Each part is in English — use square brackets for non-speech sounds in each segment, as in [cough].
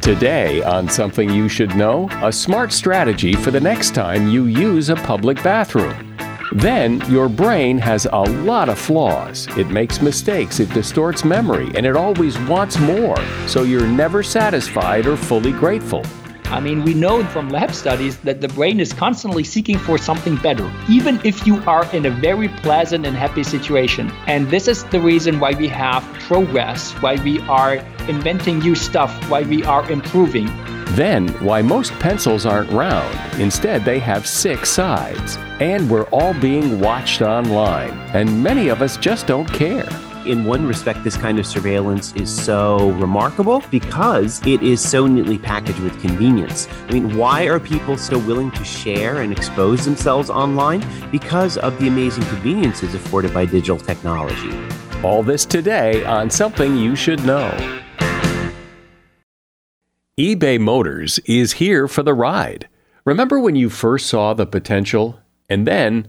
Today on Something You Should Know, a smart strategy for the next time you use a public bathroom. Then, your brain has a lot of flaws. It makes mistakes, it distorts memory, and it always wants more, so you're never satisfied or fully grateful. I mean, we know from lab studies that the brain is constantly seeking for something better, even if you are in a very pleasant and happy situation. And this is the reason why we have progress, why we are inventing new stuff, why we are improving. Then, why most pencils aren't round. Instead, they have six sides. And we're all being watched online, and many of us just don't care in one respect, this kind of surveillance is so remarkable because it is so neatly packaged with convenience. I mean, why are people so willing to share and expose themselves online? Because of the amazing conveniences afforded by digital technology. All this today on Something You Should Know. eBay Motors is here for the ride. Remember when you first saw the potential? And then,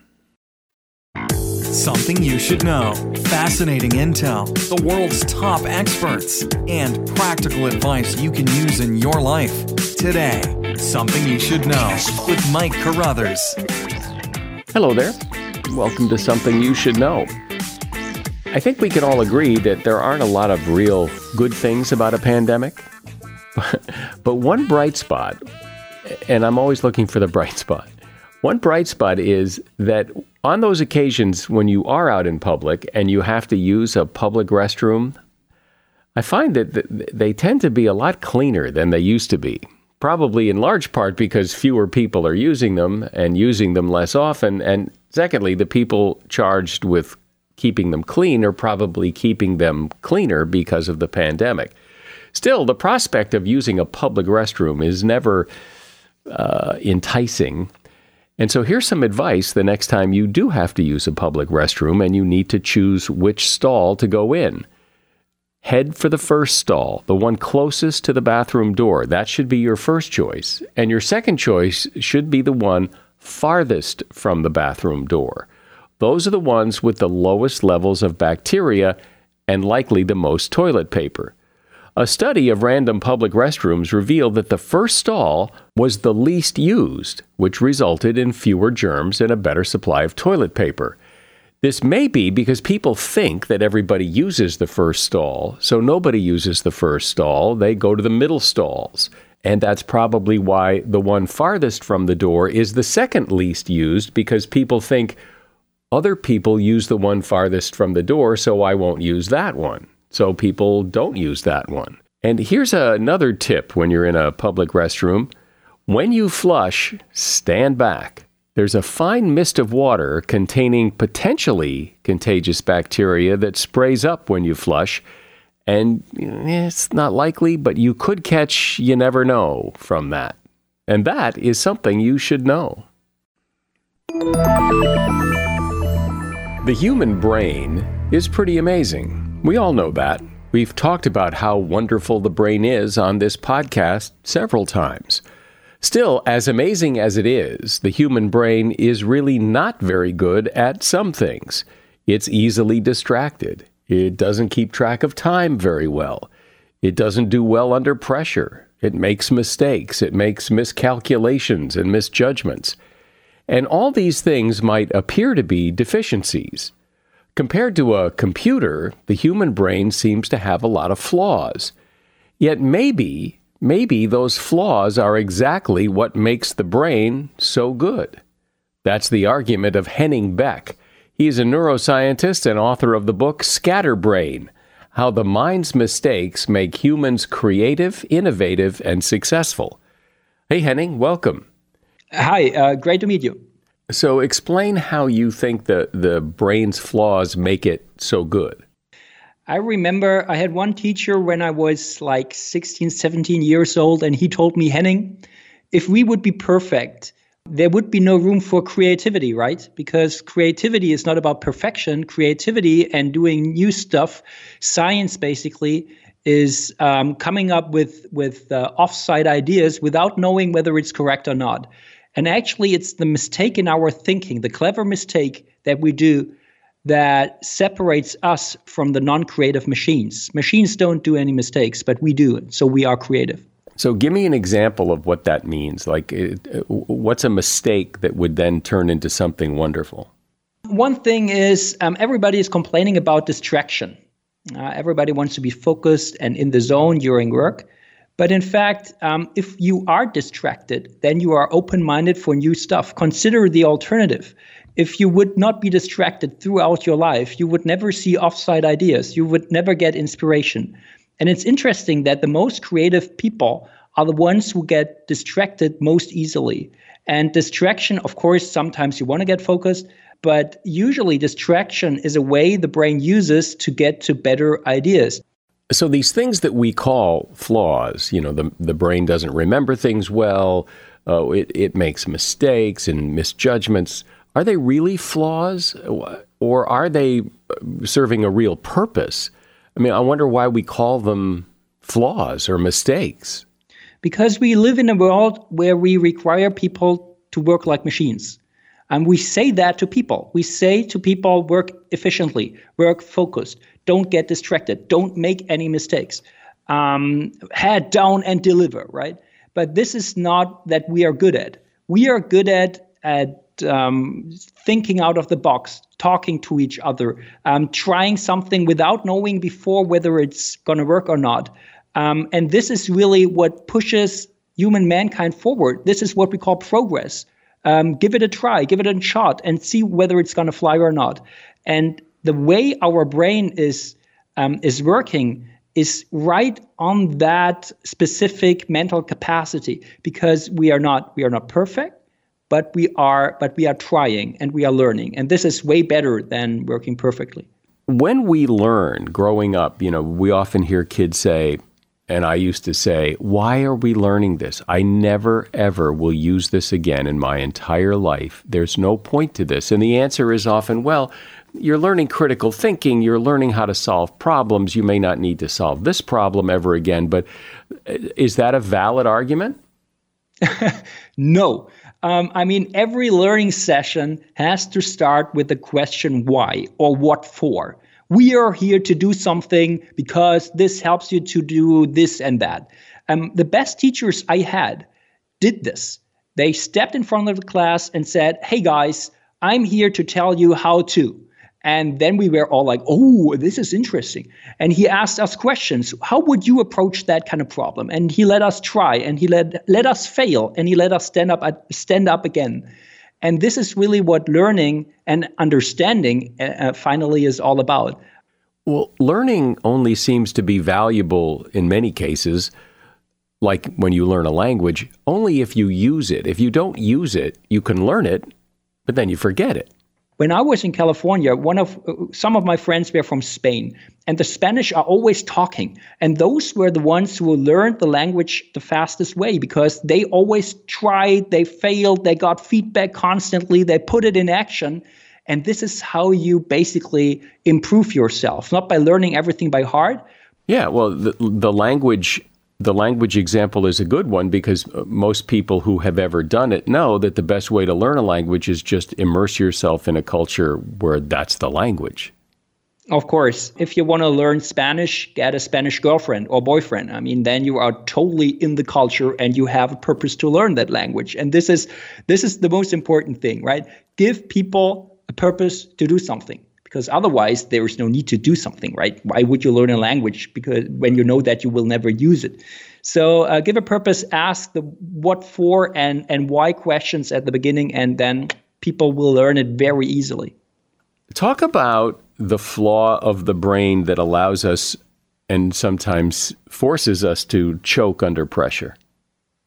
Something you should know. Fascinating intel, the world's top experts, and practical advice you can use in your life. Today, Something You Should Know with Mike Carruthers. Hello there. Welcome to Something You Should Know. I think we can all agree that there aren't a lot of real good things about a pandemic. [laughs] but one bright spot, and I'm always looking for the bright spot, one bright spot is that on those occasions when you are out in public and you have to use a public restroom, I find that they tend to be a lot cleaner than they used to be. Probably in large part because fewer people are using them and using them less often. And secondly, the people charged with keeping them clean are probably keeping them cleaner because of the pandemic. Still, the prospect of using a public restroom is never uh, enticing and so here's some advice the next time you do have to use a public restroom and you need to choose which stall to go in. Head for the first stall, the one closest to the bathroom door. That should be your first choice. And your second choice should be the one farthest from the bathroom door. Those are the ones with the lowest levels of bacteria and likely the most toilet paper. A study of random public restrooms revealed that the first stall was the least used, which resulted in fewer germs and a better supply of toilet paper. This may be because people think that everybody uses the first stall, so nobody uses the first stall, they go to the middle stalls. And that's probably why the one farthest from the door is the second least used because people think other people use the one farthest from the door, so I won't use that one so people don't use that one. And here's another tip when you're in a public restroom when you flush, stand back. There's a fine mist of water containing potentially contagious bacteria that sprays up when you flush. And eh, it's not likely, but you could catch you never know from that. And that is something you should know. The human brain is pretty amazing. We all know that. We've talked about how wonderful the brain is on this podcast several times. Still, as amazing as it is, the human brain is really not very good at some things. It's easily distracted. It doesn't keep track of time very well. It doesn't do well under pressure. It makes mistakes. It makes miscalculations and misjudgments. And all these things might appear to be deficiencies. Compared to a computer, the human brain seems to have a lot of flaws. Yet maybe Maybe those flaws are exactly what makes the brain so good. That's the argument of Henning Beck. He's a neuroscientist and author of the book Scatterbrain How the Mind's Mistakes Make Humans Creative, Innovative, and Successful. Hey, Henning, welcome. Hi, uh, great to meet you. So, explain how you think the, the brain's flaws make it so good. I remember I had one teacher when I was like 16, 17 years old, and he told me, Henning, if we would be perfect, there would be no room for creativity, right? Because creativity is not about perfection. Creativity and doing new stuff, science basically, is um, coming up with with uh, offside ideas without knowing whether it's correct or not. And actually, it's the mistake in our thinking, the clever mistake that we do that separates us from the non creative machines. Machines don't do any mistakes, but we do. So we are creative. So, give me an example of what that means. Like, what's a mistake that would then turn into something wonderful? One thing is um, everybody is complaining about distraction. Uh, everybody wants to be focused and in the zone during work. But in fact, um, if you are distracted, then you are open minded for new stuff. Consider the alternative if you would not be distracted throughout your life, you would never see offside ideas. You would never get inspiration. And it's interesting that the most creative people are the ones who get distracted most easily. And distraction, of course, sometimes you want to get focused, but usually distraction is a way the brain uses to get to better ideas. So these things that we call flaws, you know, the, the brain doesn't remember things well, uh, it, it makes mistakes and misjudgments are they really flaws or are they serving a real purpose? I mean, I wonder why we call them flaws or mistakes. Because we live in a world where we require people to work like machines. And we say that to people. We say to people, work efficiently, work focused, don't get distracted, don't make any mistakes, um, head down and deliver, right? But this is not that we are good at. We are good at, at um, thinking out of the box, talking to each other, um, trying something without knowing before whether it's going to work or not. Um, and this is really what pushes human mankind forward. This is what we call progress. Um, give it a try, give it a shot, and see whether it's going to fly or not. And the way our brain is um, is working is right on that specific mental capacity because we are not we are not perfect but we are but we are trying and we are learning and this is way better than working perfectly when we learn growing up you know we often hear kids say and I used to say, Why are we learning this? I never, ever will use this again in my entire life. There's no point to this. And the answer is often, Well, you're learning critical thinking. You're learning how to solve problems. You may not need to solve this problem ever again. But uh, is that a valid argument? [laughs] no. Um, I mean, every learning session has to start with the question why or what for. We are here to do something because this helps you to do this and that. Um, the best teachers I had did this. They stepped in front of the class and said, Hey guys, I'm here to tell you how to. And then we were all like, oh, this is interesting. And he asked us questions. How would you approach that kind of problem? And he let us try and he let, let us fail and he let us stand up, stand up again. And this is really what learning and understanding uh, uh, finally is all about. Well, learning only seems to be valuable in many cases, like when you learn a language, only if you use it. If you don't use it, you can learn it, but then you forget it. When I was in California, one of uh, some of my friends were from Spain, and the Spanish are always talking, and those were the ones who learned the language the fastest way because they always tried, they failed, they got feedback constantly, they put it in action, and this is how you basically improve yourself, not by learning everything by heart. Yeah, well, the, the language the language example is a good one because uh, most people who have ever done it know that the best way to learn a language is just immerse yourself in a culture where that's the language. Of course, if you want to learn Spanish, get a Spanish girlfriend or boyfriend. I mean, then you are totally in the culture and you have a purpose to learn that language. And this is this is the most important thing, right? Give people a purpose to do something because otherwise there is no need to do something, right? Why would you learn a language because when you know that you will never use it? So uh, give a purpose, ask the what for and and why questions at the beginning, and then people will learn it very easily. Talk about the flaw of the brain that allows us and sometimes forces us to choke under pressure.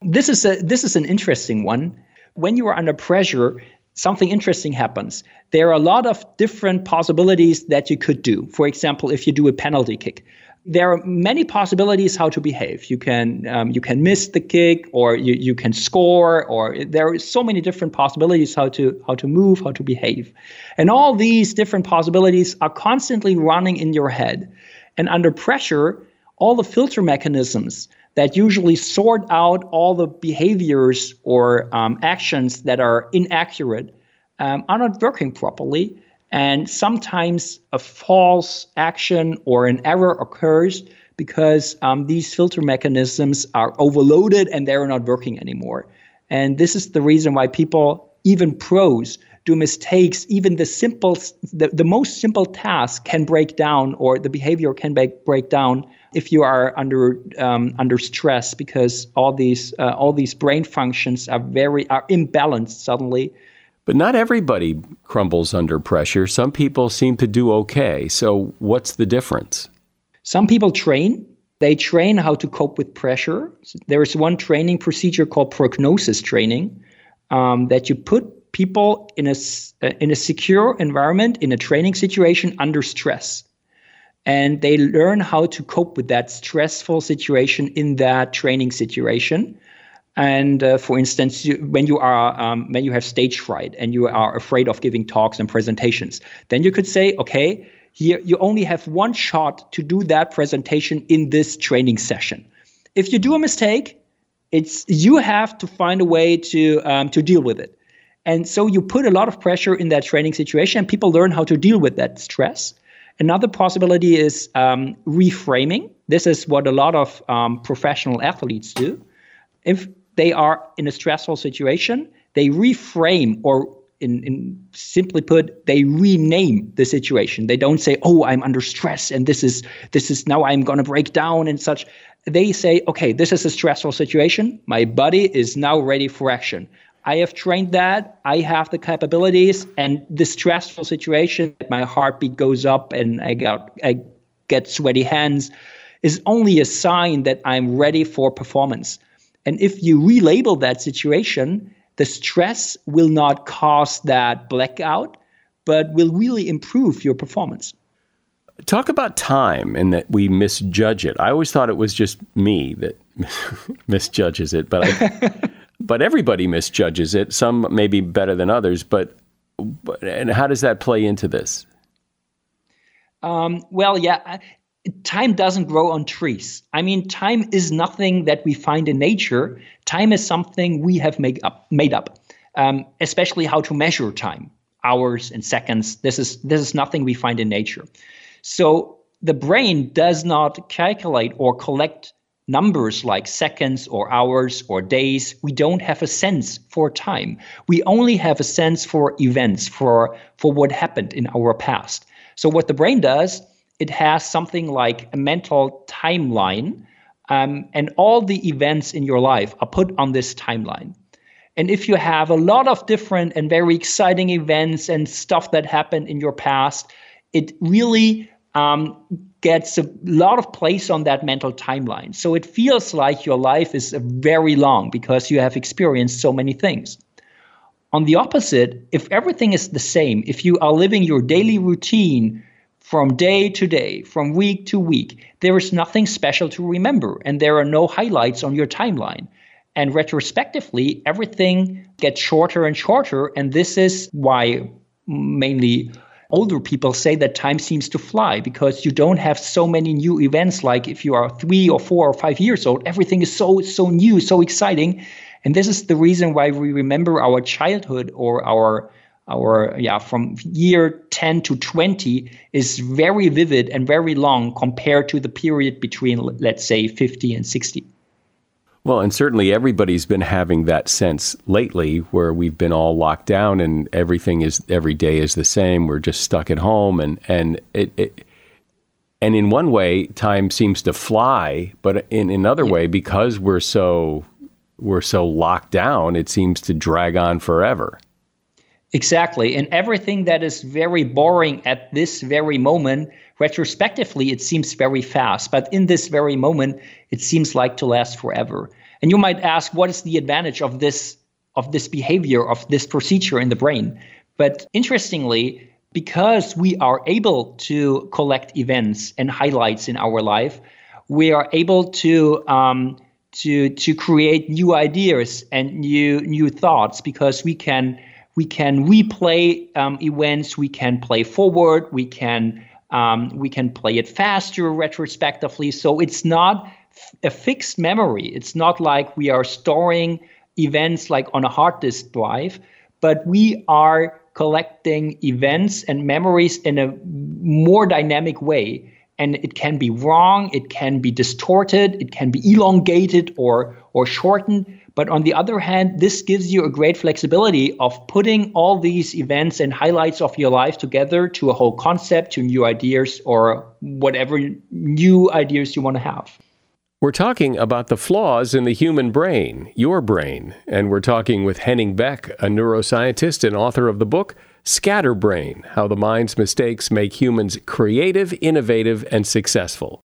This is a this is an interesting one. When you are under pressure, something interesting happens. There are a lot of different possibilities that you could do. For example, if you do a penalty kick, there are many possibilities how to behave. You can um, you can miss the kick, or you, you can score, or there are so many different possibilities how to how to move, how to behave, and all these different possibilities are constantly running in your head. And under pressure, all the filter mechanisms that usually sort out all the behaviors or um, actions that are inaccurate um, are not working properly. And sometimes a false action or an error occurs because um, these filter mechanisms are overloaded and they're not working anymore. And this is the reason why people, even pros, do mistakes. Even the simple, the, the most simple task can break down, or the behavior can break, break down if you are under um, under stress because all these uh, all these brain functions are very are imbalanced suddenly but not everybody crumbles under pressure. Some people seem to do okay. So, what's the difference? Some people train. They train how to cope with pressure. There is one training procedure called prognosis training um, that you put people in a, uh, in a secure environment, in a training situation under stress. And they learn how to cope with that stressful situation in that training situation. And uh, for instance, you, when you are um, when you have stage fright and you are afraid of giving talks and presentations, then you could say, okay, here you only have one shot to do that presentation in this training session. If you do a mistake, it's you have to find a way to um, to deal with it. And so you put a lot of pressure in that training situation, and people learn how to deal with that stress. Another possibility is um, reframing. This is what a lot of um, professional athletes do. If they are in a stressful situation, they reframe or in, in, simply put, they rename the situation. They don't say, "Oh, I'm under stress, and this is this is now I'm going to break down and such." They say, "Okay, this is a stressful situation. My body is now ready for action. I have trained that. I have the capabilities, and the stressful situation, my heartbeat goes up, and I got I get sweaty hands, is only a sign that I'm ready for performance." And if you relabel that situation, the stress will not cause that blackout, but will really improve your performance. Talk about time and that we misjudge it. I always thought it was just me that [laughs] misjudges it, but I, [laughs] but everybody misjudges it. Some maybe better than others, but, but and how does that play into this? Um, well, yeah, time doesn't grow on trees. I mean, time is nothing that we find in nature. Time is something we have made up. Made up, um, especially how to measure time, hours and seconds. This is this is nothing we find in nature. So the brain does not calculate or collect numbers like seconds or hours or days. We don't have a sense for time. We only have a sense for events, for for what happened in our past. So what the brain does it has something like a mental timeline, um, and all the events in your life are put on this timeline. And if you have a lot of different and very exciting events and stuff that happened in your past, it really um, gets a lot of place on that mental timeline. So it feels like your life is very long because you have experienced so many things. On the opposite, if everything is the same, if you are living your daily routine from day to day, from week to week. There is nothing special to remember, and there are no highlights on your timeline. And retrospectively, everything gets shorter and shorter. And this is why mainly older people say that time seems to fly because you don't have so many new events like if you are three or four or five years old everything is so so new so exciting. And this is the reason why we remember our childhood or our our yeah from year 10 to 20 is very vivid and very long compared to the period between let's say 50 and 60 well, and certainly everybody's been having that sense lately where we've been all locked down and everything is every day is the same. We're just stuck at home and and it, it and in one way time seems to fly, but in another yeah. way because we're so we're so locked down, it seems to drag on forever. Exactly. And everything that is very boring at this very moment, retrospectively, it seems very fast. But in this very moment, it seems like to last forever. And you might ask, what is the advantage of this of this behavior, of this procedure in the brain? But interestingly, because we are able to collect events and highlights in our life, we are able to um, to to create new ideas and new new thoughts because we can we can replay um, events, we can play forward, we can um, we can play it faster retrospectively. So it's not a fixed memory. It's not like we are storing events like on a hard disk drive, but we are collecting events and memories in a more dynamic way. And it can be wrong, it can be distorted, it can be elongated or or shortened. But on the other hand, this gives you a great flexibility of putting all these events and highlights of your life together to a whole concept, to new ideas, or whatever new ideas you want to have. We're talking about the flaws in the human brain, your brain, and we're talking with Henning Beck, a neuroscientist and author of the book Scatterbrain How the Mind's Mistakes Make Humans Creative, Innovative, and Successful.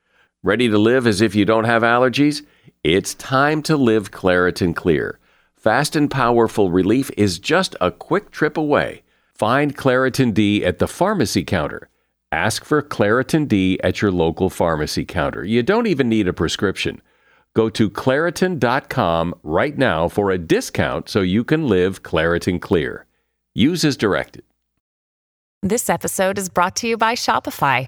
Ready to live as if you don't have allergies? It's time to live Claritin Clear. Fast and powerful relief is just a quick trip away. Find Claritin D at the pharmacy counter. Ask for Claritin D at your local pharmacy counter. You don't even need a prescription. Go to Claritin.com right now for a discount so you can live Claritin Clear. Use as directed. This episode is brought to you by Shopify.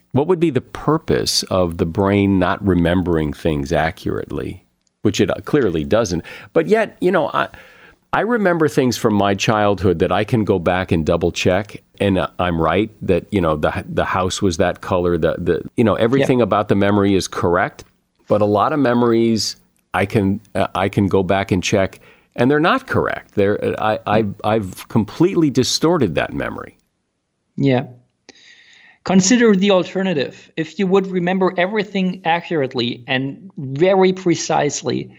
what would be the purpose of the brain not remembering things accurately, which it clearly doesn't? But yet, you know, I, I remember things from my childhood that I can go back and double check, and uh, I'm right that you know the the house was that color. The the you know everything yeah. about the memory is correct, but a lot of memories I can uh, I can go back and check, and they're not correct. They're I, I I've completely distorted that memory. Yeah, Consider the alternative. If you would remember everything accurately and very precisely,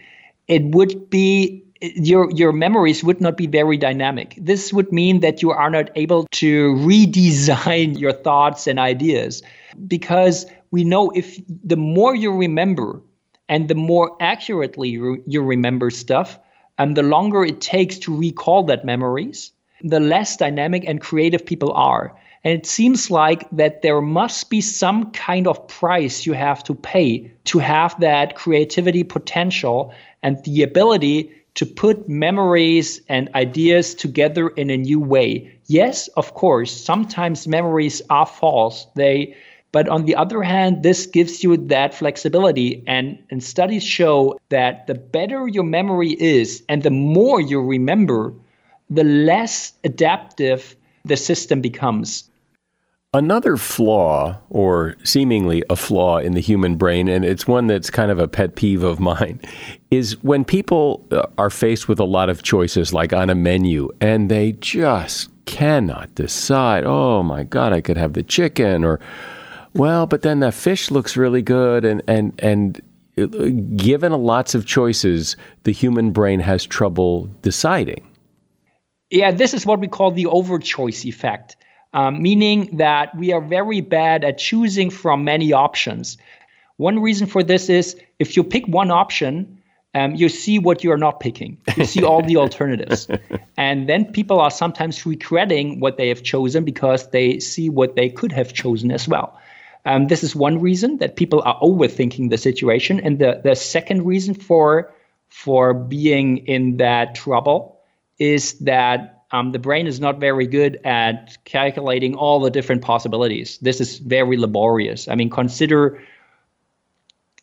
it would be your your memories would not be very dynamic. This would mean that you are not able to redesign [laughs] your thoughts and ideas because we know if the more you remember and the more accurately you remember stuff and the longer it takes to recall that memories, the less dynamic and creative people are. And it seems like that there must be some kind of price you have to pay to have that creativity potential and the ability to put memories and ideas together in a new way. Yes, of course, sometimes memories are false. They but on the other hand, this gives you that flexibility. And, and studies show that the better your memory is and the more you remember, the less adaptive the system becomes. Another flaw, or seemingly a flaw in the human brain, and it's one that's kind of a pet peeve of [laughs] mine, is when people uh, are faced with a lot of choices, like on a menu, and they just cannot decide, oh my God, I could have the chicken, or, well, but then that fish looks really good, and, and, and uh, given lots of choices, the human brain has trouble deciding. Yeah, this is what we call the overchoice effect um, meaning that we are very bad at choosing from many options. One reason for this is if you pick one option, um, you see what you're not picking. You see all the [laughs] alternatives. And then people are sometimes regretting what they have chosen because they see what they could have chosen as well. Um, this is one reason that people are overthinking the situation. And the, the second reason for, for being in that trouble is that um, the brain is not very good at calculating all the different possibilities. This is very laborious. I mean, consider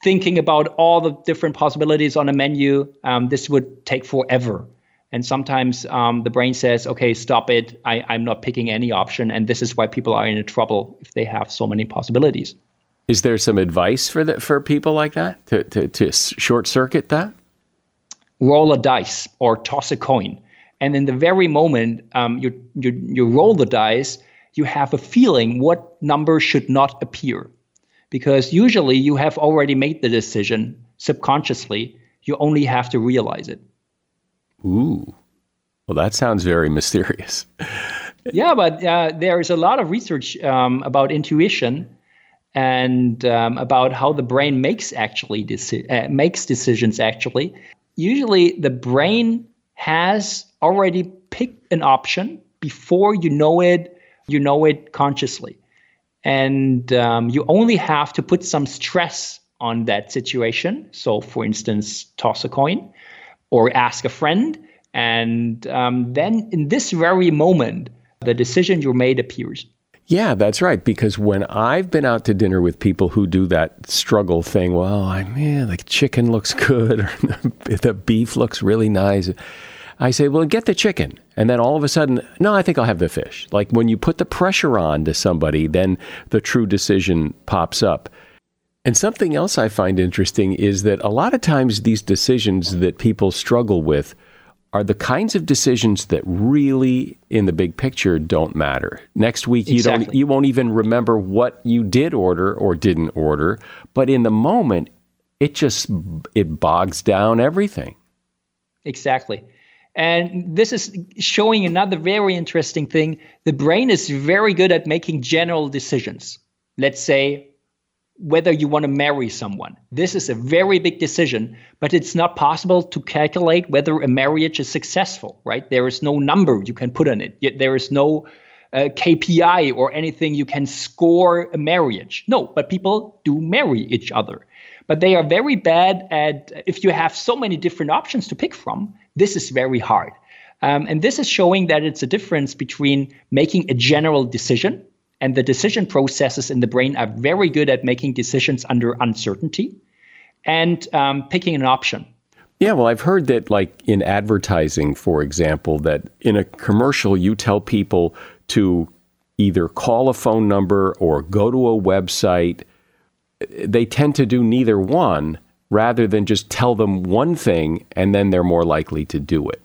thinking about all the different possibilities on a menu. Um, this would take forever. And sometimes um, the brain says, okay, stop it. I, I'm not picking any option. And this is why people are in trouble if they have so many possibilities. Is there some advice for that for people like that to, to, to short circuit that? Roll a dice or toss a coin. And in the very moment um, you, you, you roll the dice, you have a feeling what number should not appear. Because usually you have already made the decision subconsciously. You only have to realize it. Ooh. Well, that sounds very mysterious. [laughs] yeah, but uh, there is a lot of research um, about intuition and um, about how the brain makes actually deci- uh, makes decisions. Actually, usually the brain has already picked an option before you know it you know it consciously and um, you only have to put some stress on that situation so for instance toss a coin or ask a friend and um, then in this very moment the decision you made appears yeah, that's right. Because when I've been out to dinner with people who do that struggle thing, well, I mean, the chicken looks good, [laughs] or the beef looks really nice. I say, well, get the chicken. And then all of a sudden, no, I think I'll have the fish. Like when you put the pressure on to somebody, then the true decision pops up. And something else I find interesting is that a lot of times these decisions that people struggle with are the kinds of decisions that really in the big picture don't matter. Next week you exactly. don't you won't even remember what you did order or didn't order, but in the moment it just it bogs down everything. Exactly. And this is showing another very interesting thing. The brain is very good at making general decisions. Let's say whether you want to marry someone. This is a very big decision, but it's not possible to calculate whether a marriage is successful, right? There is no number you can put on it. Yet there is no uh, KPI or anything you can score a marriage. No, but people do marry each other. But they are very bad at, if you have so many different options to pick from, this is very hard. Um, and this is showing that it's a difference between making a general decision, and the decision processes in the brain are very good at making decisions under uncertainty, and um, picking an option. Yeah, well, I've heard that, like in advertising, for example, that in a commercial, you tell people to either call a phone number or go to a website. They tend to do neither one rather than just tell them one thing and then they're more likely to do it.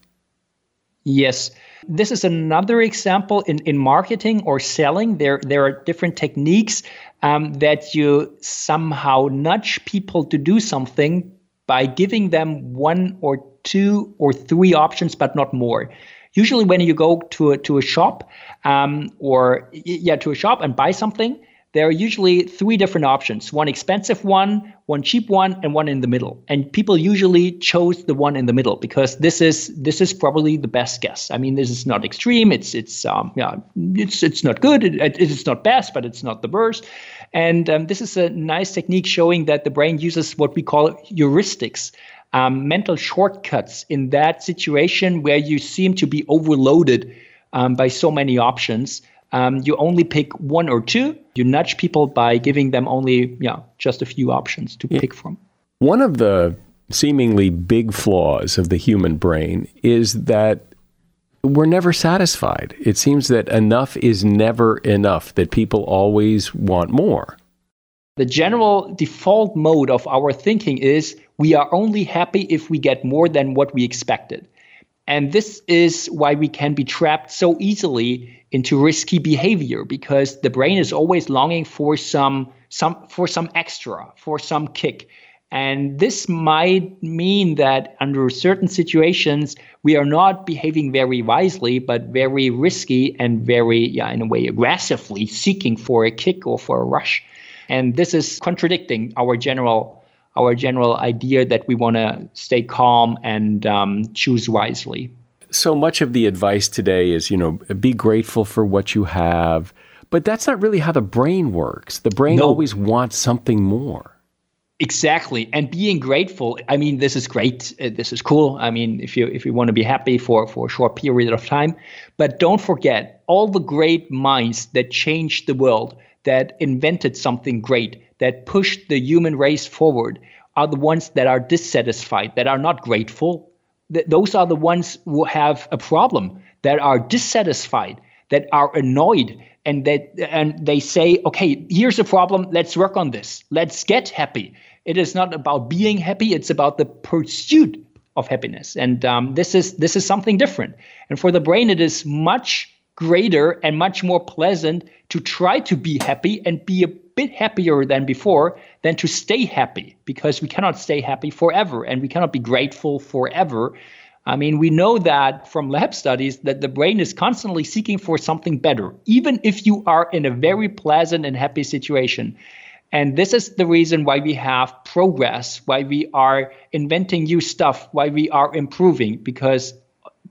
Yes. This is another example in, in marketing or selling. There, there are different techniques um, that you somehow nudge people to do something by giving them one or two or three options, but not more. Usually, when you go to a, to a shop um, or yeah, to a shop and buy something, there are usually three different options one expensive one, one cheap one, and one in the middle. And people usually chose the one in the middle because this is this is probably the best guess. I mean, this is not extreme. It's it's um, yeah, it's it's not good. It, it, it's not best, but it's not the worst. And um, this is a nice technique showing that the brain uses what we call heuristics. Um, mental shortcuts in that situation where you seem to be overloaded um, by so many options um, you only pick one or two. You nudge people by giving them only, yeah, just a few options to yeah. pick from. One of the seemingly big flaws of the human brain is that we're never satisfied. It seems that enough is never enough, that people always want more. The general default mode of our thinking is we are only happy if we get more than what we expected. And this is why we can be trapped so easily into risky behavior because the brain is always longing for some some for some extra, for some kick. And this might mean that under certain situations we are not behaving very wisely, but very risky and very, yeah, in a way, aggressively seeking for a kick or for a rush. And this is contradicting our general our general idea that we want to stay calm and um, choose wisely. So much of the advice today is, you know, be grateful for what you have, but that's not really how the brain works. The brain no. always wants something more. Exactly, and being grateful. I mean, this is great. Uh, this is cool. I mean, if you if you want to be happy for for a short period of time, but don't forget all the great minds that changed the world, that invented something great, that pushed the human race forward are the ones that are dissatisfied, that are not grateful. Th- those are the ones who have a problem, that are dissatisfied, that are annoyed, and that and they say, okay, here's a problem. Let's work on this. Let's get happy. It is not about being happy. It's about the pursuit of happiness, and um, this is this is something different. And for the brain, it is much greater and much more pleasant to try to be happy and be a bit happier than before than to stay happy because we cannot stay happy forever and we cannot be grateful forever. I mean, we know that from lab studies that the brain is constantly seeking for something better, even if you are in a very pleasant and happy situation. And this is the reason why we have progress, why we are inventing new stuff, why we are improving, because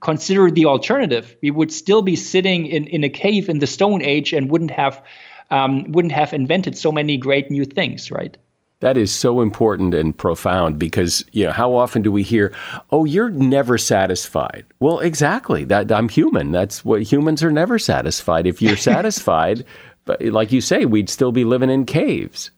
consider the alternative. We would still be sitting in, in a cave in the Stone Age and wouldn't have um, wouldn't have invented so many great new things, right? That is so important and profound because you know how often do we hear, "Oh, you're never satisfied." Well, exactly. That I'm human. That's what humans are never satisfied. If you're [laughs] satisfied, but like you say, we'd still be living in caves.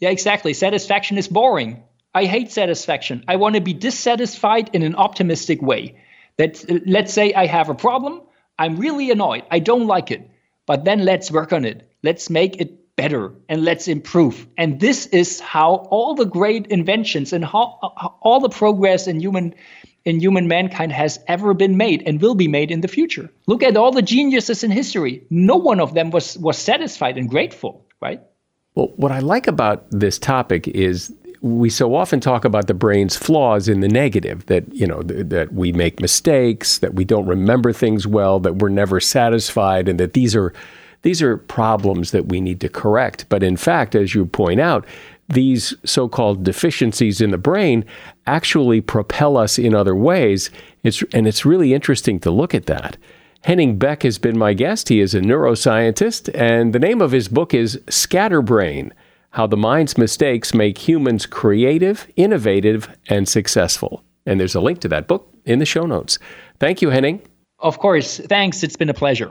Yeah, exactly. Satisfaction is boring. I hate satisfaction. I want to be dissatisfied in an optimistic way. That let's say I have a problem, I'm really annoyed. I don't like it. But then let's work on it. Let's make it better and let's improve. And this is how all the great inventions and how, how all the progress in human in human mankind has ever been made and will be made in the future. Look at all the geniuses in history. No one of them was was satisfied and grateful, right? Well, what I like about this topic is we so often talk about the brain's flaws in the negative that you know th- that we make mistakes that we don't remember things well that we're never satisfied and that these are these are problems that we need to correct. But in fact as you point out these so-called deficiencies in the brain actually propel us in other ways. It's and it's really interesting to look at that. Henning Beck has been my guest. He is a neuroscientist, and the name of his book is Scatterbrain how the mind's mistakes make humans creative, innovative, and successful. And there's a link to that book in the show notes. Thank you, Henning. Of course. Thanks. It's been a pleasure.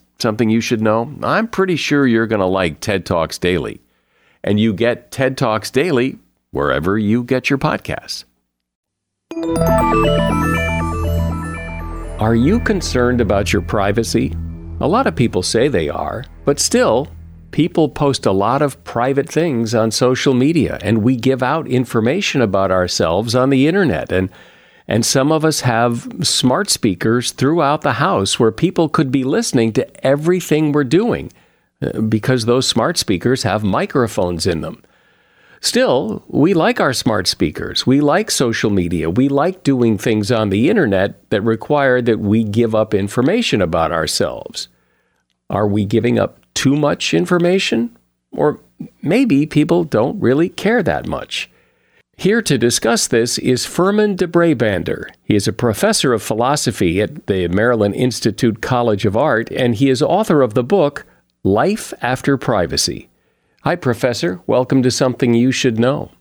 something you should know, I'm pretty sure you're going to like TED Talks Daily. And you get TED Talks Daily wherever you get your podcasts. Are you concerned about your privacy? A lot of people say they are, but still, people post a lot of private things on social media and we give out information about ourselves on the internet and and some of us have smart speakers throughout the house where people could be listening to everything we're doing uh, because those smart speakers have microphones in them. Still, we like our smart speakers. We like social media. We like doing things on the internet that require that we give up information about ourselves. Are we giving up too much information? Or maybe people don't really care that much. Here to discuss this is Firmin DeBrabander. He is a professor of philosophy at the Maryland Institute College of Art, and he is author of the book Life After Privacy. Hi, Professor. Welcome to Something You Should Know.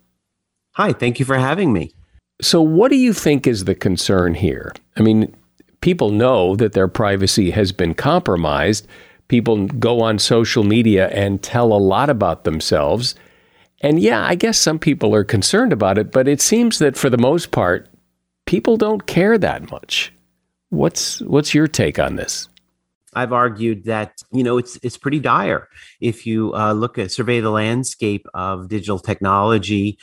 Hi, thank you for having me. So, what do you think is the concern here? I mean, people know that their privacy has been compromised people go on social media and tell a lot about themselves. And yeah, I guess some people are concerned about it, but it seems that for the most part, people don't care that much. What's what's your take on this? I've argued that you know it's it's pretty dire if you uh, look at survey the landscape of digital technology.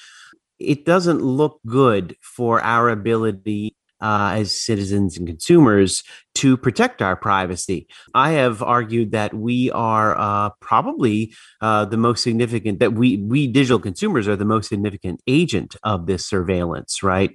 It doesn't look good for our ability uh, as citizens and consumers to protect our privacy. I have argued that we are uh, probably uh, the most significant, that we, we digital consumers are the most significant agent of this surveillance, right?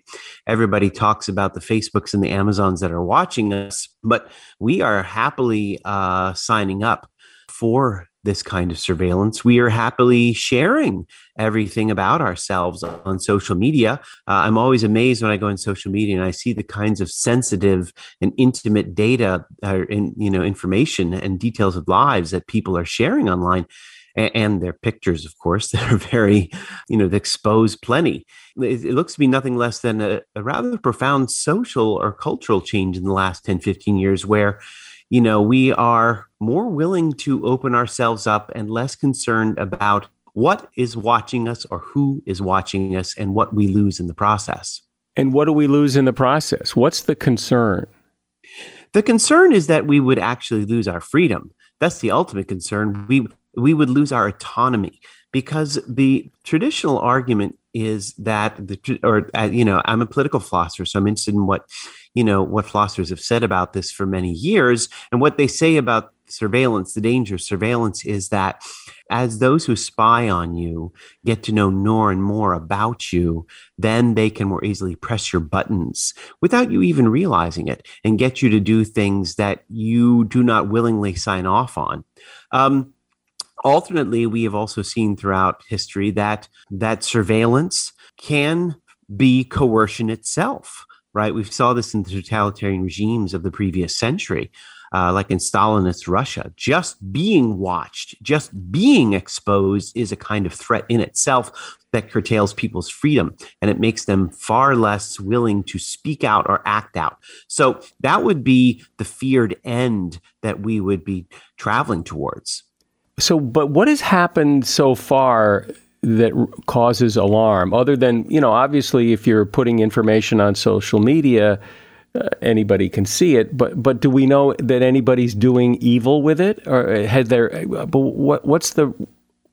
Everybody talks about the Facebooks and the Amazons that are watching us, but we are happily uh, signing up for this kind of surveillance. We are happily sharing everything about ourselves on social media. Uh, I'm always amazed when I go on social media and I see the kinds of sensitive and intimate data, uh, in, you know, information and details of lives that people are sharing online. And, their pictures, of course, [laughs] that are very, you know, expose plenty. It, it looks to be nothing less than a, a rather profound social or cultural change in the last 10, 15 years where you know, we are more willing to open ourselves up and less concerned about what is watching us or who is watching us and what we lose in the process. And what do we lose in the process? What's the concern? The concern is that we would actually lose our freedom. That's the ultimate concern. We we would lose our autonomy because the traditional argument is that the or uh, you know I'm a political philosopher, so I'm interested in what you know what philosophers have said about this for many years, and what they say about surveillance. The danger of surveillance is that as those who spy on you get to know more and more about you, then they can more easily press your buttons without you even realizing it and get you to do things that you do not willingly sign off on. Um, alternately, we have also seen throughout history that that surveillance can be coercion itself. Right, we saw this in the totalitarian regimes of the previous century, uh, like in Stalinist Russia. Just being watched, just being exposed, is a kind of threat in itself that curtails people's freedom and it makes them far less willing to speak out or act out. So that would be the feared end that we would be traveling towards. So, but what has happened so far that causes alarm other than, you know, obviously if you're putting information on social media, uh, anybody can see it, but but do we know that anybody's doing evil with it, or had there? But what what's the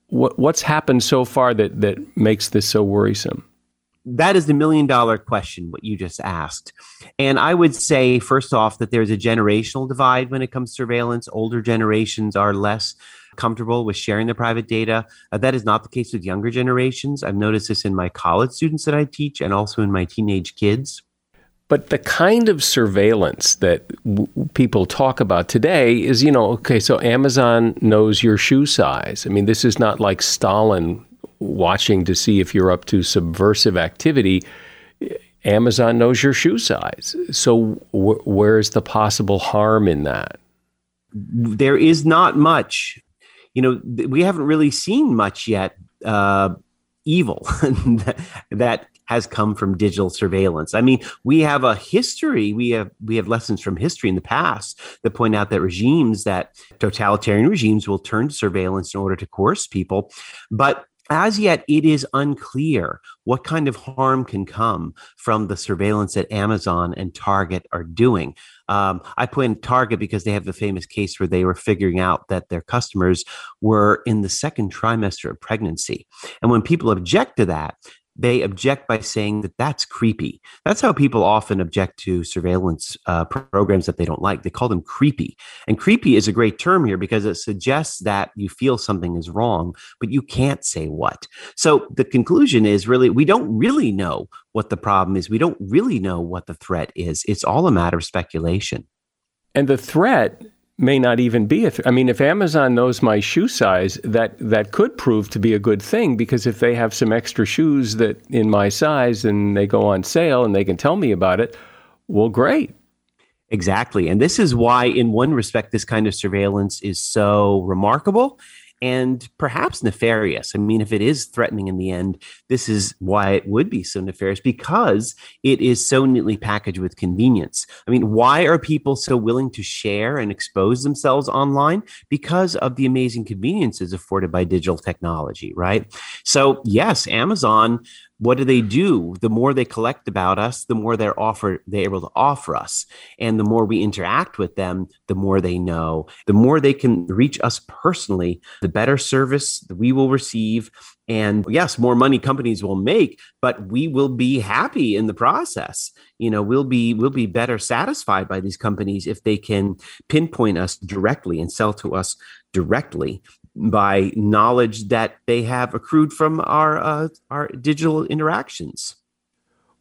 what what's happened so far that that makes this so worrisome? That is the million dollar question, what you just asked. And I would say, first off, that there's a generational divide when it comes to surveillance. Older generations are less comfortable with sharing their private data. Uh, that is not the case with younger generations. I've noticed this in my college students that I teach and also in my teenage kids. But the kind of surveillance that w- people talk about today is, you know, okay, so Amazon knows your shoe size. I mean, this is not like Stalin watching to see if you're up to subversive activity. Amazon knows your shoe size. So, wh- where's the possible harm in that? There is not much. You know, we haven't really seen much yet uh, evil [laughs] that has come from digital surveillance. I mean, we have a history, we have we have lessons from history in the past that point out that regimes that totalitarian regimes will turn to surveillance in order to coerce people, but as yet, it is unclear what kind of harm can come from the surveillance that Amazon and Target are doing. Um, I put in Target because they have the famous case where they were figuring out that their customers were in the second trimester of pregnancy. And when people object to that, they object by saying that that's creepy. That's how people often object to surveillance uh, programs that they don't like. They call them creepy. And creepy is a great term here because it suggests that you feel something is wrong, but you can't say what. So the conclusion is really, we don't really know what the problem is. We don't really know what the threat is. It's all a matter of speculation. And the threat may not even be a th- I mean if Amazon knows my shoe size that that could prove to be a good thing because if they have some extra shoes that in my size and they go on sale and they can tell me about it well great. Exactly. And this is why in one respect this kind of surveillance is so remarkable and perhaps nefarious. I mean, if it is threatening in the end, this is why it would be so nefarious because it is so neatly packaged with convenience. I mean, why are people so willing to share and expose themselves online? Because of the amazing conveniences afforded by digital technology, right? So, yes, Amazon what do they do? The more they collect about us, the more they're offer they're able to offer us. And the more we interact with them, the more they know. The more they can reach us personally, the better service we will receive. And yes, more money companies will make, but we will be happy in the process. You know, we'll be we'll be better satisfied by these companies if they can pinpoint us directly and sell to us directly by knowledge that they have accrued from our uh, our digital interactions.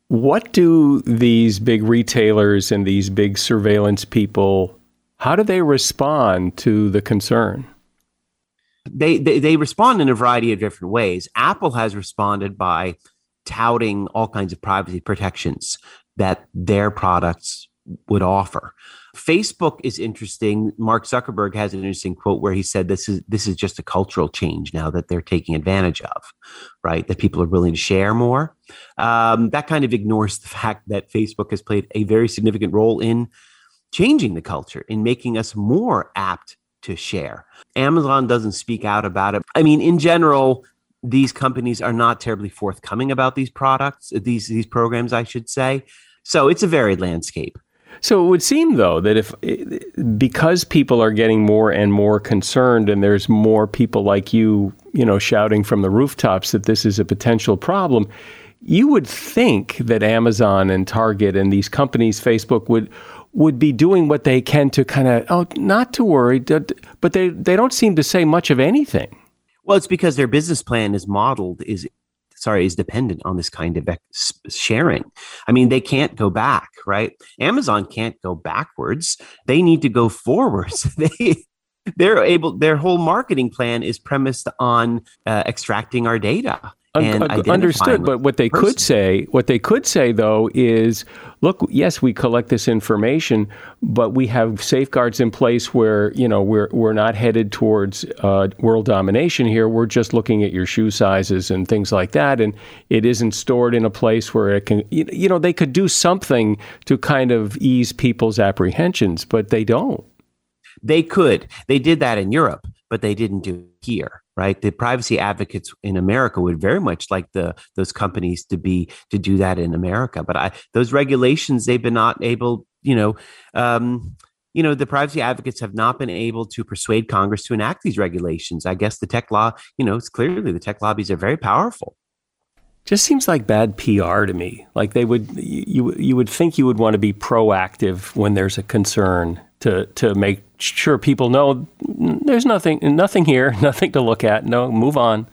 What do these big retailers and these big surveillance people how do they respond to the concern? They, they, they respond in a variety of different ways. Apple has responded by touting all kinds of privacy protections that their products would offer. Facebook is interesting. Mark Zuckerberg has an interesting quote where he said this is this is just a cultural change now that they're taking advantage of, right? That people are willing to share more. Um, that kind of ignores the [laughs] fact that Facebook has played a very significant role in changing the culture, in making us more apt to share. Amazon doesn't speak out about it. I mean, in general, these companies are not terribly forthcoming about these products, these these programs, I should say. So it's a varied landscape. So it would seem, though, that if eh, because people are getting more and more concerned, and there's more people like you, you know, shouting from the rooftops that this is a potential problem, you would think that Amazon and Target and these companies, Facebook, would would be doing what they can to kind of oh, not to worry, but they they don't seem to say much of anything. Well, it's because their business plan is modeled is sorry, is dependent on this kind of sharing. I mean, they can't go back, right? Amazon can't go backwards. They need to go forwards. [laughs] they they're able their whole marketing plan is premised on uh, extracting our data and understood but what they could say what they could say though is look yes we collect this information but we have safeguards in place where you know we're we're not headed towards uh, world domination here. We're just looking at your shoe sizes and things like that and it isn't stored in a place where it can you know they could do something to kind of ease people's apprehensions but they don't. They could. They did that in Europe but they didn't do it here right? The privacy advocates in america would very much like the those companies to be to do that in america. But i those regulations they've been not able you know um, you know the privacy advocates have not been able to persuade congress to enact these regulations. I guess the tech law you know it's clearly the tech lobbies are very powerful. Just seems like bad PR to me. Like they would, you you would think you would want to be proactive when there's a concern, to to make sure people know there's nothing nothing here, [laughs] nothing to look at. No, move on.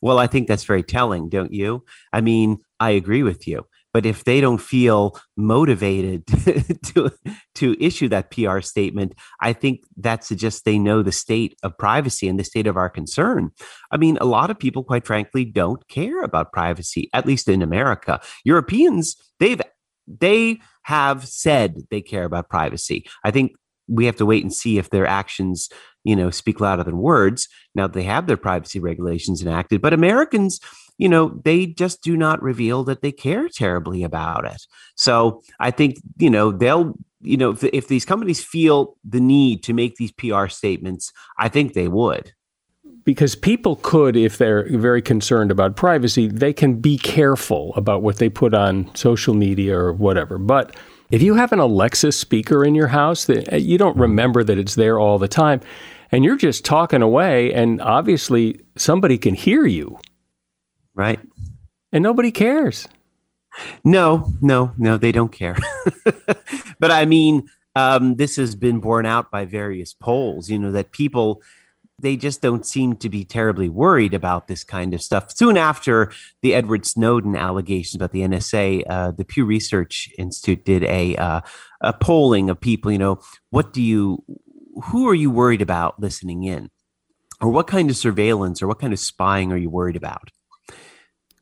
Well, I think that's very telling, don't you? I mean, I agree with you. But if they don't feel motivated [laughs] to to issue that PR statement, I think that suggests they know the state of privacy and the state of our concern. I mean, a lot of people, quite frankly, don't care about privacy, at least in America. Europeans, they've they have said they care about privacy. I think we have to wait and see if their actions, you know, speak louder than words. Now they have their privacy regulations enacted, but Americans, you know, they just do not reveal that they care terribly about it. So I think, you know, they'll, you know, if, if these companies feel the need to make these PR statements, I think they would because people could, if they're very concerned about privacy, they can be careful about what they put on social media or whatever. But if you have an Alexa speaker in your house that uh, you don't remember that it's there all the time, and you're just talking away, and obviously somebody can hear you, right? And nobody cares. No, no, no, they don't care. [laughs] but I mean, um, this has been borne out by various polls. You know that people they just don't seem to be terribly worried about this kind of stuff. Soon after the Edward Snowden allegations about the NSA, uh, the Pew Research Institute did a uh, a polling of people. You know, what do you, who are you worried about listening in, or what kind of surveillance or what kind of spying are you worried about?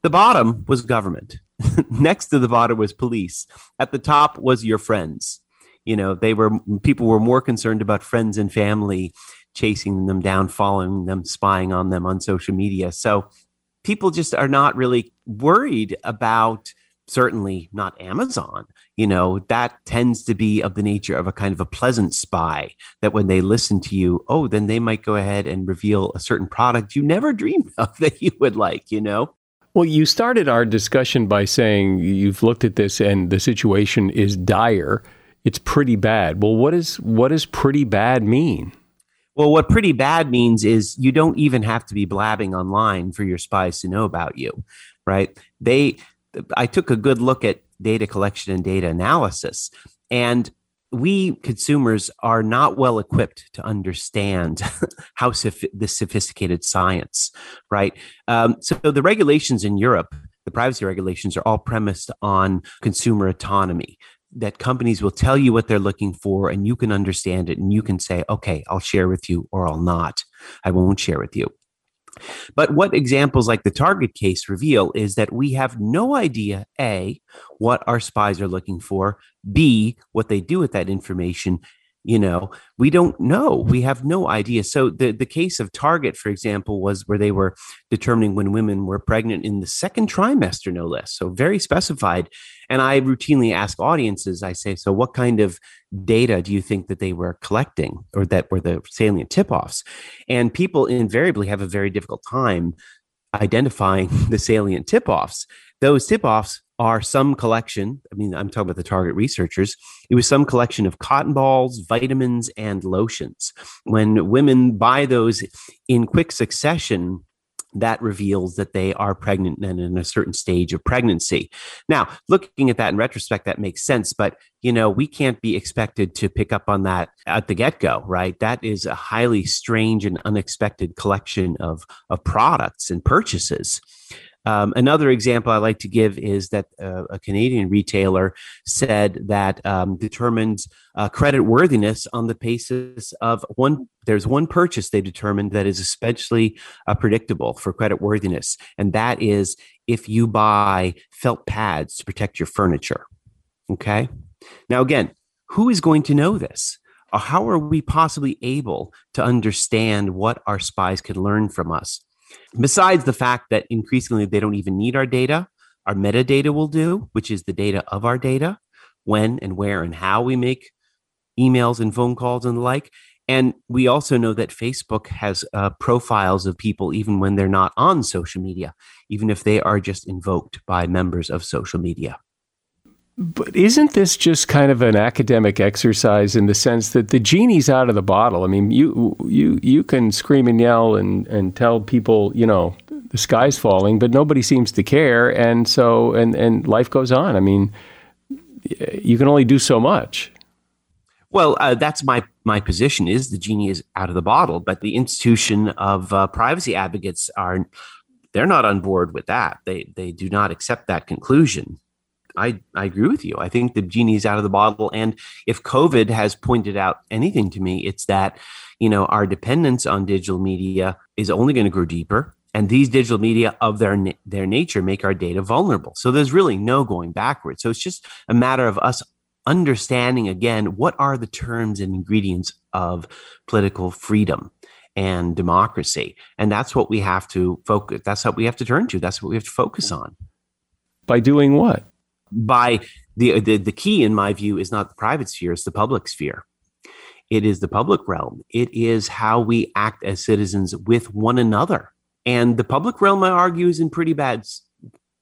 The bottom was government. [laughs] Next to the bottom was police. At the top was your friends. You know, they were people were more concerned about friends and family chasing them down, following them, spying on them on social media. So people just are not really worried about certainly not Amazon. You know, that tends to be of the nature of a kind of a pleasant spy that when they listen to you, oh, then they might go ahead and reveal a certain product you never dreamed of [laughs] that you would like, you know? Well, you started our discussion by saying you've looked at this and the situation is dire. It's pretty bad. Well, what is what does pretty bad mean? Well, what pretty bad means is you don't even have to be blabbing online for your spies to know about you, right? They, I took a good look at data collection and data analysis, and we consumers are not well equipped to understand [laughs] how this sophisticated science, right? Um, so the regulations in Europe, the privacy regulations, are all premised on consumer autonomy that companies will tell you what they're looking for and you can understand it and you can say, okay, I'll share with you or I'll not. I won't share with you. But what examples like the Target case reveal is that we have no idea A, what our spies are looking for, B, what they do with that information, you know we don't know we have no idea. So the the case of target for example was where they were determining when women were pregnant in the second trimester no less so very specified. And i routinely ask audiences i say so what kind of data do you think that they were collecting or that were the salient tip-offs? And people invariably have a very difficult time identifying [laughs] the salient tip-offs. Those tip-offs are some collection. I mean, I'm talking about the target researchers. It was some collection of cotton balls, vitamins, and lotions. When women buy those in quick succession, that reveals that they are pregnant and in a certain stage of pregnancy. Now, looking at that in retrospect, that makes sense, but you know, we can't be expected to pick up on that at the get-go, right? That is a highly strange and unexpected collection of of products and purchases. Um, another example I like to give is that uh, a Canadian retailer said that um, determines uh, credit worthiness on the basis of one. There's one purchase they determined that is especially uh, predictable for credit worthiness, and that is if you buy felt pads to protect your furniture. Okay. Now, again, who is going to know this? How are we possibly able to understand what our spies can learn from us? Besides the fact that increasingly they don't even need our data, our metadata will do, which is the data of our data, when and where and how we make emails and phone calls and the like. And we also know that Facebook has uh, profiles of people even when they're not on social media, even if they are just invoked by members of social media. But isn't this just kind of an academic exercise in the sense that the genie's out of the bottle? I mean, you you you can scream and yell and, and tell people, you know, the sky's falling, but nobody seems to care, and so and and life goes on. I mean, you can only do so much. Well, uh, that's my my position. Is the genie is out of the bottle, but the institution of uh, privacy advocates are they're not on board with that. They they do not accept that conclusion. I, I agree with you. I think the genie is out of the bottle. And if COVID has pointed out anything to me, it's that, you know, our dependence on digital media is only going to grow deeper. And these digital media of their, their nature make our data vulnerable. So there's really no going backwards. So it's just a matter of us understanding again what are the terms and ingredients of political freedom and democracy. And that's what we have to focus. That's what we have to turn to. That's what we have to focus on. By doing what? By the, the, the key, in my view, is not the private sphere, it's the public sphere. It is the public realm. It is how we act as citizens with one another. And the public realm, I argue, is in pretty bad,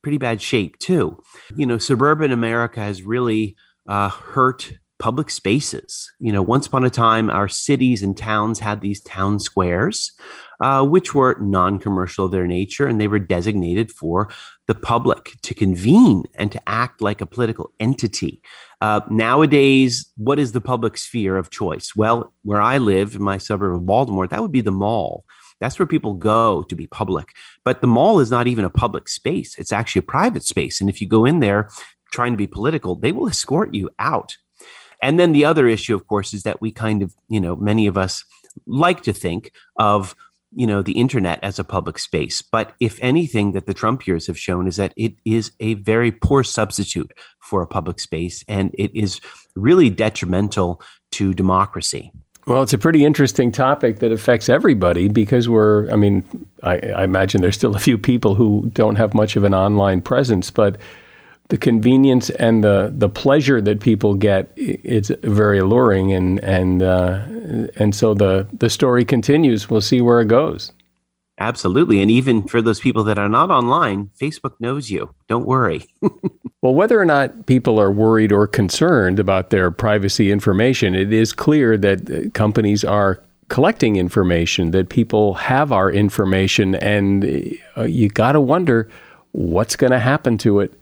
pretty bad shape too. You know, suburban America has really uh, hurt public spaces. You know, once upon a time, our cities and towns had these town squares, uh, which were non commercial of their nature, and they were designated for the public to convene and to act like a political entity. Uh, nowadays, what is the public sphere of choice? Well, where I live in my suburb of Baltimore, that would be the mall. That's where people go to be public. But the mall is not even a public space, it's actually a private space. And if you go in there trying to be political, they will escort you out and then the other issue, of course, is that we kind of, you know, many of us like to think of you know the internet as a public space. But if anything that the trump years have shown is that it is a very poor substitute for a public space and it is really detrimental to democracy. Well, it's a pretty interesting topic that affects everybody because we're, I mean, I, I, imagine there's still a few people who don't have much of an online presence, but the convenience and the the pleasure that people get it's very alluring and and uh, and so the the story continues. We'll see where it goes. Absolutely. And even for those people that are not online facebook knows you. Don't worry. [laughs] Well whether or not people are worried or concerned about their privacy information it is clear that uh, companies are collecting information that people have our information and uh, you got to wonder what's going to happen to it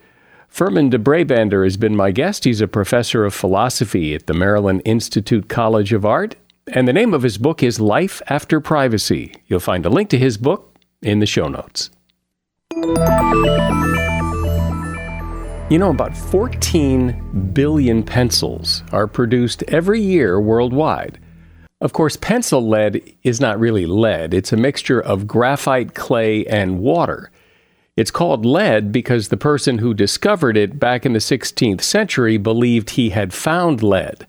Firmin DeBrabander has been my guest. He's a professor of philosophy at the Maryland Institute College of Art, and the name of his book is Life After Privacy. You'll find a link to his book in the show notes. You know, about 14 billion pencils are produced every year worldwide. Of course, pencil lead is not really lead, it's a mixture of graphite, clay, and water. It's called lead because the person who discovered it back in the 16th century believed he had found lead.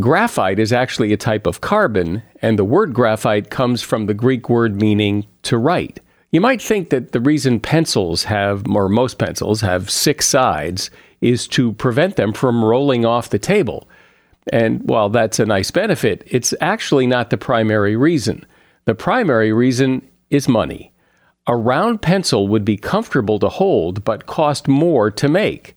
Graphite is actually a type of carbon, and the word graphite comes from the Greek word meaning to write. You might think that the reason pencils have, or most pencils have six sides, is to prevent them from rolling off the table. And while that's a nice benefit, it's actually not the primary reason. The primary reason is money. A round pencil would be comfortable to hold but cost more to make.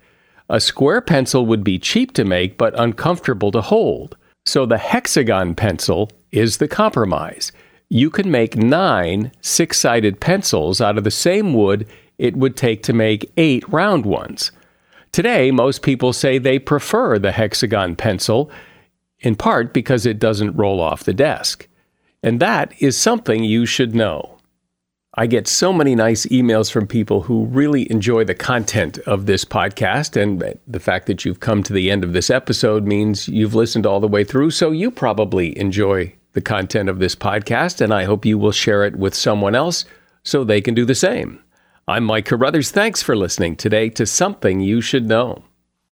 A square pencil would be cheap to make but uncomfortable to hold. So the hexagon pencil is the compromise. You can make nine six sided pencils out of the same wood it would take to make eight round ones. Today, most people say they prefer the hexagon pencil, in part because it doesn't roll off the desk. And that is something you should know. I get so many nice emails from people who really enjoy the content of this podcast. And the fact that you've come to the end of this episode means you've listened all the way through. So you probably enjoy the content of this podcast. And I hope you will share it with someone else so they can do the same. I'm Mike Carruthers. Thanks for listening today to Something You Should Know.